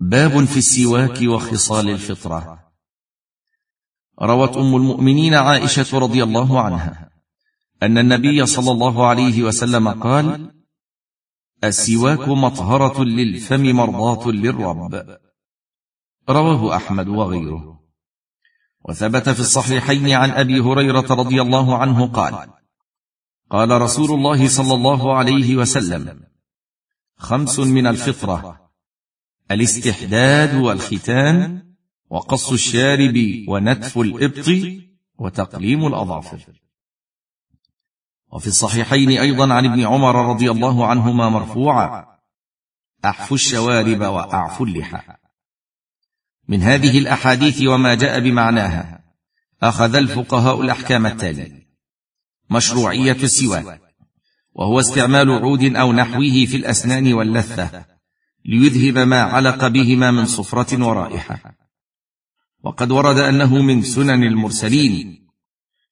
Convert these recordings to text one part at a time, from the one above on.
باب في السواك وخصال الفطرة. روت أم المؤمنين عائشة رضي الله عنها أن النبي صلى الله عليه وسلم قال السواك مطهرة للفم مرضاة للرب. رواه أحمد وغيره. وثبت في الصحيحين عن أبي هريرة رضي الله عنه قال قال رسول الله صلى الله عليه وسلم خمس من الفطرة. الاستحداد والختان وقص الشارب ونتف الإبط وتقليم الأظافر. وفي الصحيحين أيضا عن ابن عمر رضي الله عنهما مرفوعا احفوا الشوارب واعفوا اللحى. من هذه الأحاديث وما جاء بمعناها أخذ الفقهاء الأحكام التاليه مشروعية السواك وهو استعمال عود أو نحوه في الأسنان واللثة. ليذهب ما علق بهما من صفرة ورائحة. وقد ورد أنه من سنن المرسلين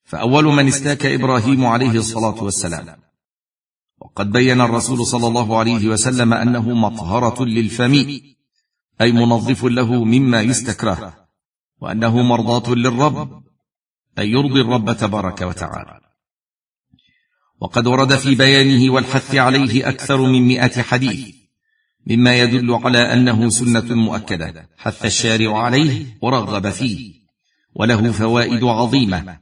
فأول من استاك إبراهيم عليه الصلاة والسلام. وقد بين الرسول صلى الله عليه وسلم أنه مطهرة للفم أي منظف له مما يستكره وأنه مرضاة للرب أي يرضي الرب تبارك وتعالى. وقد ورد في بيانه والحث عليه أكثر من مائه حديث. مما يدل على أنه سنة مؤكدة حث الشارع عليه ورغب فيه. وله فوائد عظيمة.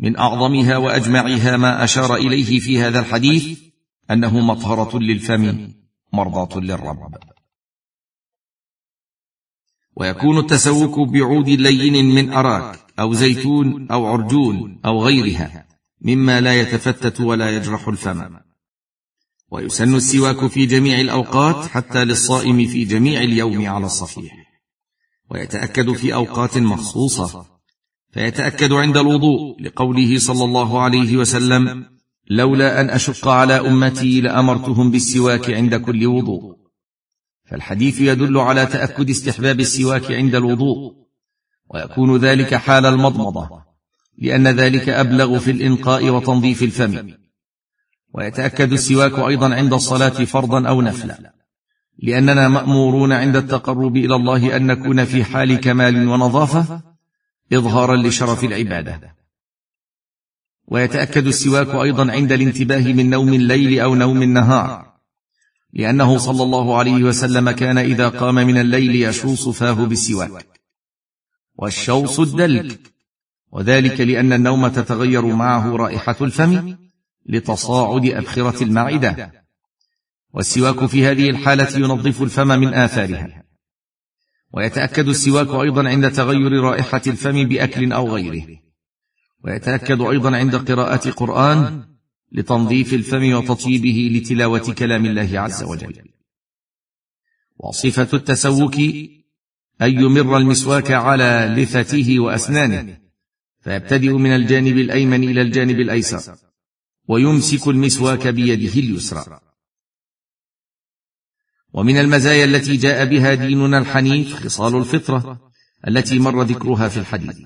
من أعظمها وأجمعها ما أشار إليه في هذا الحديث أنه مطهرة للفم مرضاة للرب. ويكون التسوك بعود لين من أراك أو زيتون أو عرجون أو غيرها مما لا يتفتت ولا يجرح الفم. ويسن السواك في جميع الأوقات حتى للصائم في جميع اليوم على الصفيح. ويتأكد في أوقات مخصوصة. فيتأكد عند الوضوء لقوله صلى الله عليه وسلم لولا أن أشق على أمتي لأمرتهم بالسواك عند كل وضوء. فالحديث يدل على تأكد استحباب السواك عند الوضوء. ويكون ذلك حال المضمضة لأن ذلك أبلغ في الإنقاء وتنظيف الفم. ويتأكد السواك أيضا عند الصلاة فرضا أو نفلا. لأننا مأمورون عند التقرب إلى الله أن نكون في حال كمال ونظافة اظهارا لشرف العبادة. ويتأكد السواك أيضا عند الانتباه من نوم الليل أو نوم النهار. لأنه صلى الله عليه وسلم كان إذا قام من الليل يشوص فاه بالسواك. والشوص الدلك. وذلك لأن النوم تتغير معه رائحة الفم. لتصاعد أبخرة المعدة. والسواك في هذه الحالة ينظف الفم من آثارها. ويتأكد السواك أيضا عند تغير رائحة الفم بأكل أو غيره. ويتأكد أيضا عند قراءة قرآن لتنظيف الفم وتطيبه لتلاوة كلام الله عز وجل. وصفة التسوك أن يمر المسواك على لثته وأسنانه. فيبتدئ من الجانب الأيمن إلى الجانب الأيسر. ويمسك المسواك بيده اليسرى. ومن المزايا التي جاء بها ديننا الحنيف خصال الفطرة التي مر ذكرها في الحديث.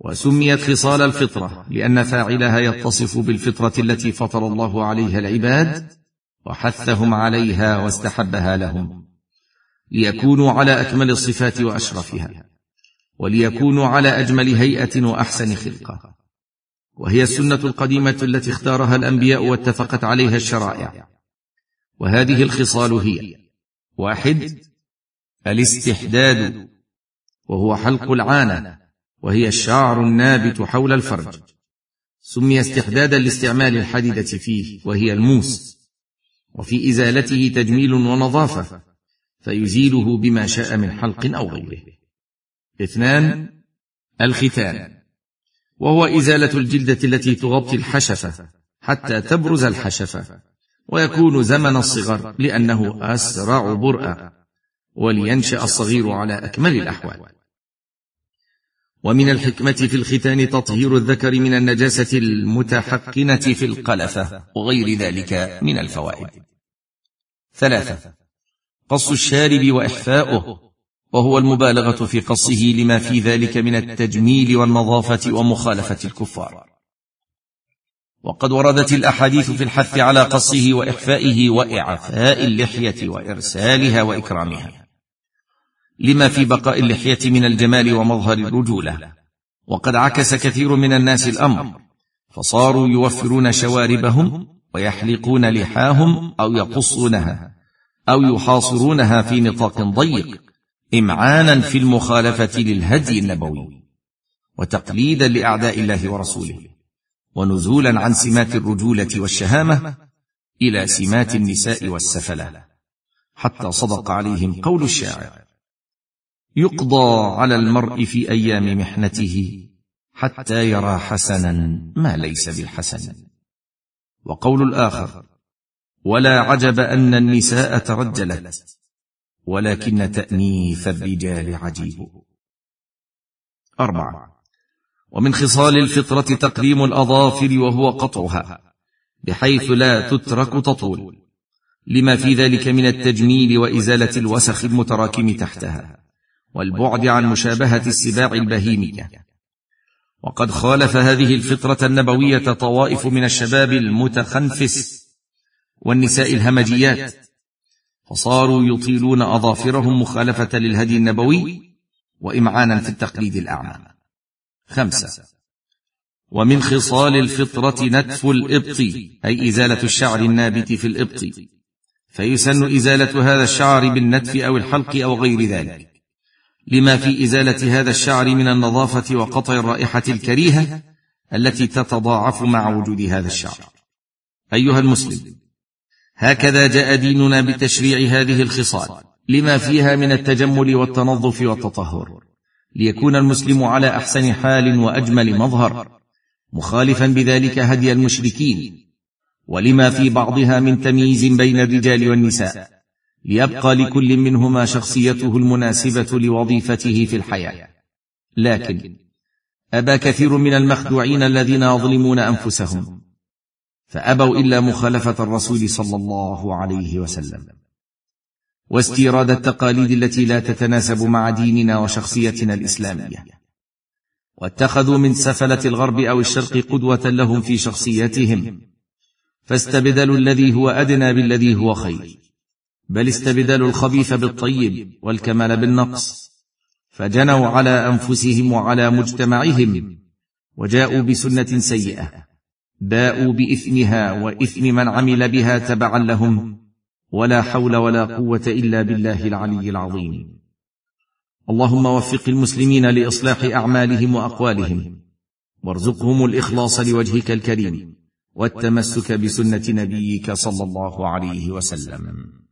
وسميت خصال الفطرة لأن فاعلها يتصف بالفطرة التي فطر الله عليها العباد وحثهم عليها واستحبها لهم. ليكونوا على أكمل الصفات وأشرفها. وليكونوا على أجمل هيئة وأحسن خلقه وهي السنة القديمة التي اختارها الأنبياء واتفقت عليها الشرائع. وهذه الخصال هي واحد الاستحداد وهو حلق العانة وهي الشعر النابت حول الفرج. سمي استحدادا لاستعمال الحديدة فيه وهي الموس. وفي إزالته تجميل ونظافة فيزيله بما شاء من حلق أو غيره. اثنان الختان. وهو إزالة الجلدة التي تغطي الحشفة حتى تبرز الحشفة ويكون زمن الصغر لأنه أسرع برءا ولينشأ الصغير على أكمل الأحوال. ومن الحكمة في الختان تطهير الذكر من النجاسة المتحقنة في القلفة وغير ذلك من الفوائد. ثلاثة قص الشارب وإحفاؤه وهو المبالغة في قصه لما في ذلك من التجميل والنظافة ومخالفة الكفار. وقد وردت الأحاديث في الحث على قصه واحفائه وإعفاء اللحية وإرسالها وإكرامها. لما في بقاء اللحية من الجمال ومظهر الرجولة. وقد عكس كثير من الناس الأمر. فصاروا يوفرون شواربهم ويحلقون لحاهم أو يقصونها أو يحاصرونها في نطاق ضيق. إمعانا في المخالفة للهدي النبوي وتقليدا لأعداء الله ورسوله ونزولا عن سمات الرجولة والشهامة إلى سمات النساء والسفلة حتى صدق عليهم قول الشاعر يقضى على المرء في أيام محنته حتى يرى حسنا ما ليس بالحسن. وقول الآخر ولا عجب أن النساء ترجلت ولكن تأنيث الرجال عجيب. أربعة. ومن خصال الفطرة تقليم الأظافر وهو قطعها بحيث لا تترك تطول لما في ذلك من التجميل وإزالة الوسخ المتراكم تحتها والبعد عن مشابهة السباع البهيمية. وقد خالف هذه الفطرة النبوية طوائف من الشباب المتخنفس والنساء الهمجيات فصاروا يطيلون أظافرهم مخالفة للهدي النبوي وإمعانا في التقليد الأعمى. خمسة. ومن خصال الفطرة نتف الإبط أي إزالة الشعر النابت في الإبط. فيسن إزالة هذا الشعر بالنتف أو الحلق أو غير ذلك. لما في إزالة هذا الشعر من النظافة وقطع الرائحة الكريهة التي تتضاعف مع وجود هذا الشعر. أيها المسلم هكذا جاء ديننا بتشريع هذه الخصال لما فيها من التجمل والتنظف والتطهر ليكون المسلم على أحسن حال وأجمل مظهر مخالفا بذلك هدي المشركين ولما في بعضها من تمييز بين الرجال والنساء ليبقى لكل منهما شخصيته المناسبة لوظيفته في الحياة. لكن ابى كثير من المخدوعين الذين يظلمون أنفسهم فأبوا إلا مخالفة الرسول صلى الله عليه وسلم. واستيراد التقاليد التي لا تتناسب مع ديننا وشخصيتنا الإسلامية. واتخذوا من سفلة الغرب أو الشرق قدوة لهم في شخصيتهم فاستبدلوا الذي هو أدنى بالذي هو خير. بل استبدلوا الخبيث بالطيب والكمال بالنقص. فجنوا على أنفسهم وعلى مجتمعهم. وجاءوا بسنة سيئة. باءوا بإثمها وإثم من عمل بها تبعا لهم ولا حول ولا قوة إلا بالله العلي العظيم. اللهم وفق المسلمين لإصلاح أعمالهم وأقوالهم وارزقهم الإخلاص لوجهك الكريم والتمسك بسنة نبيك صلى الله عليه وسلم.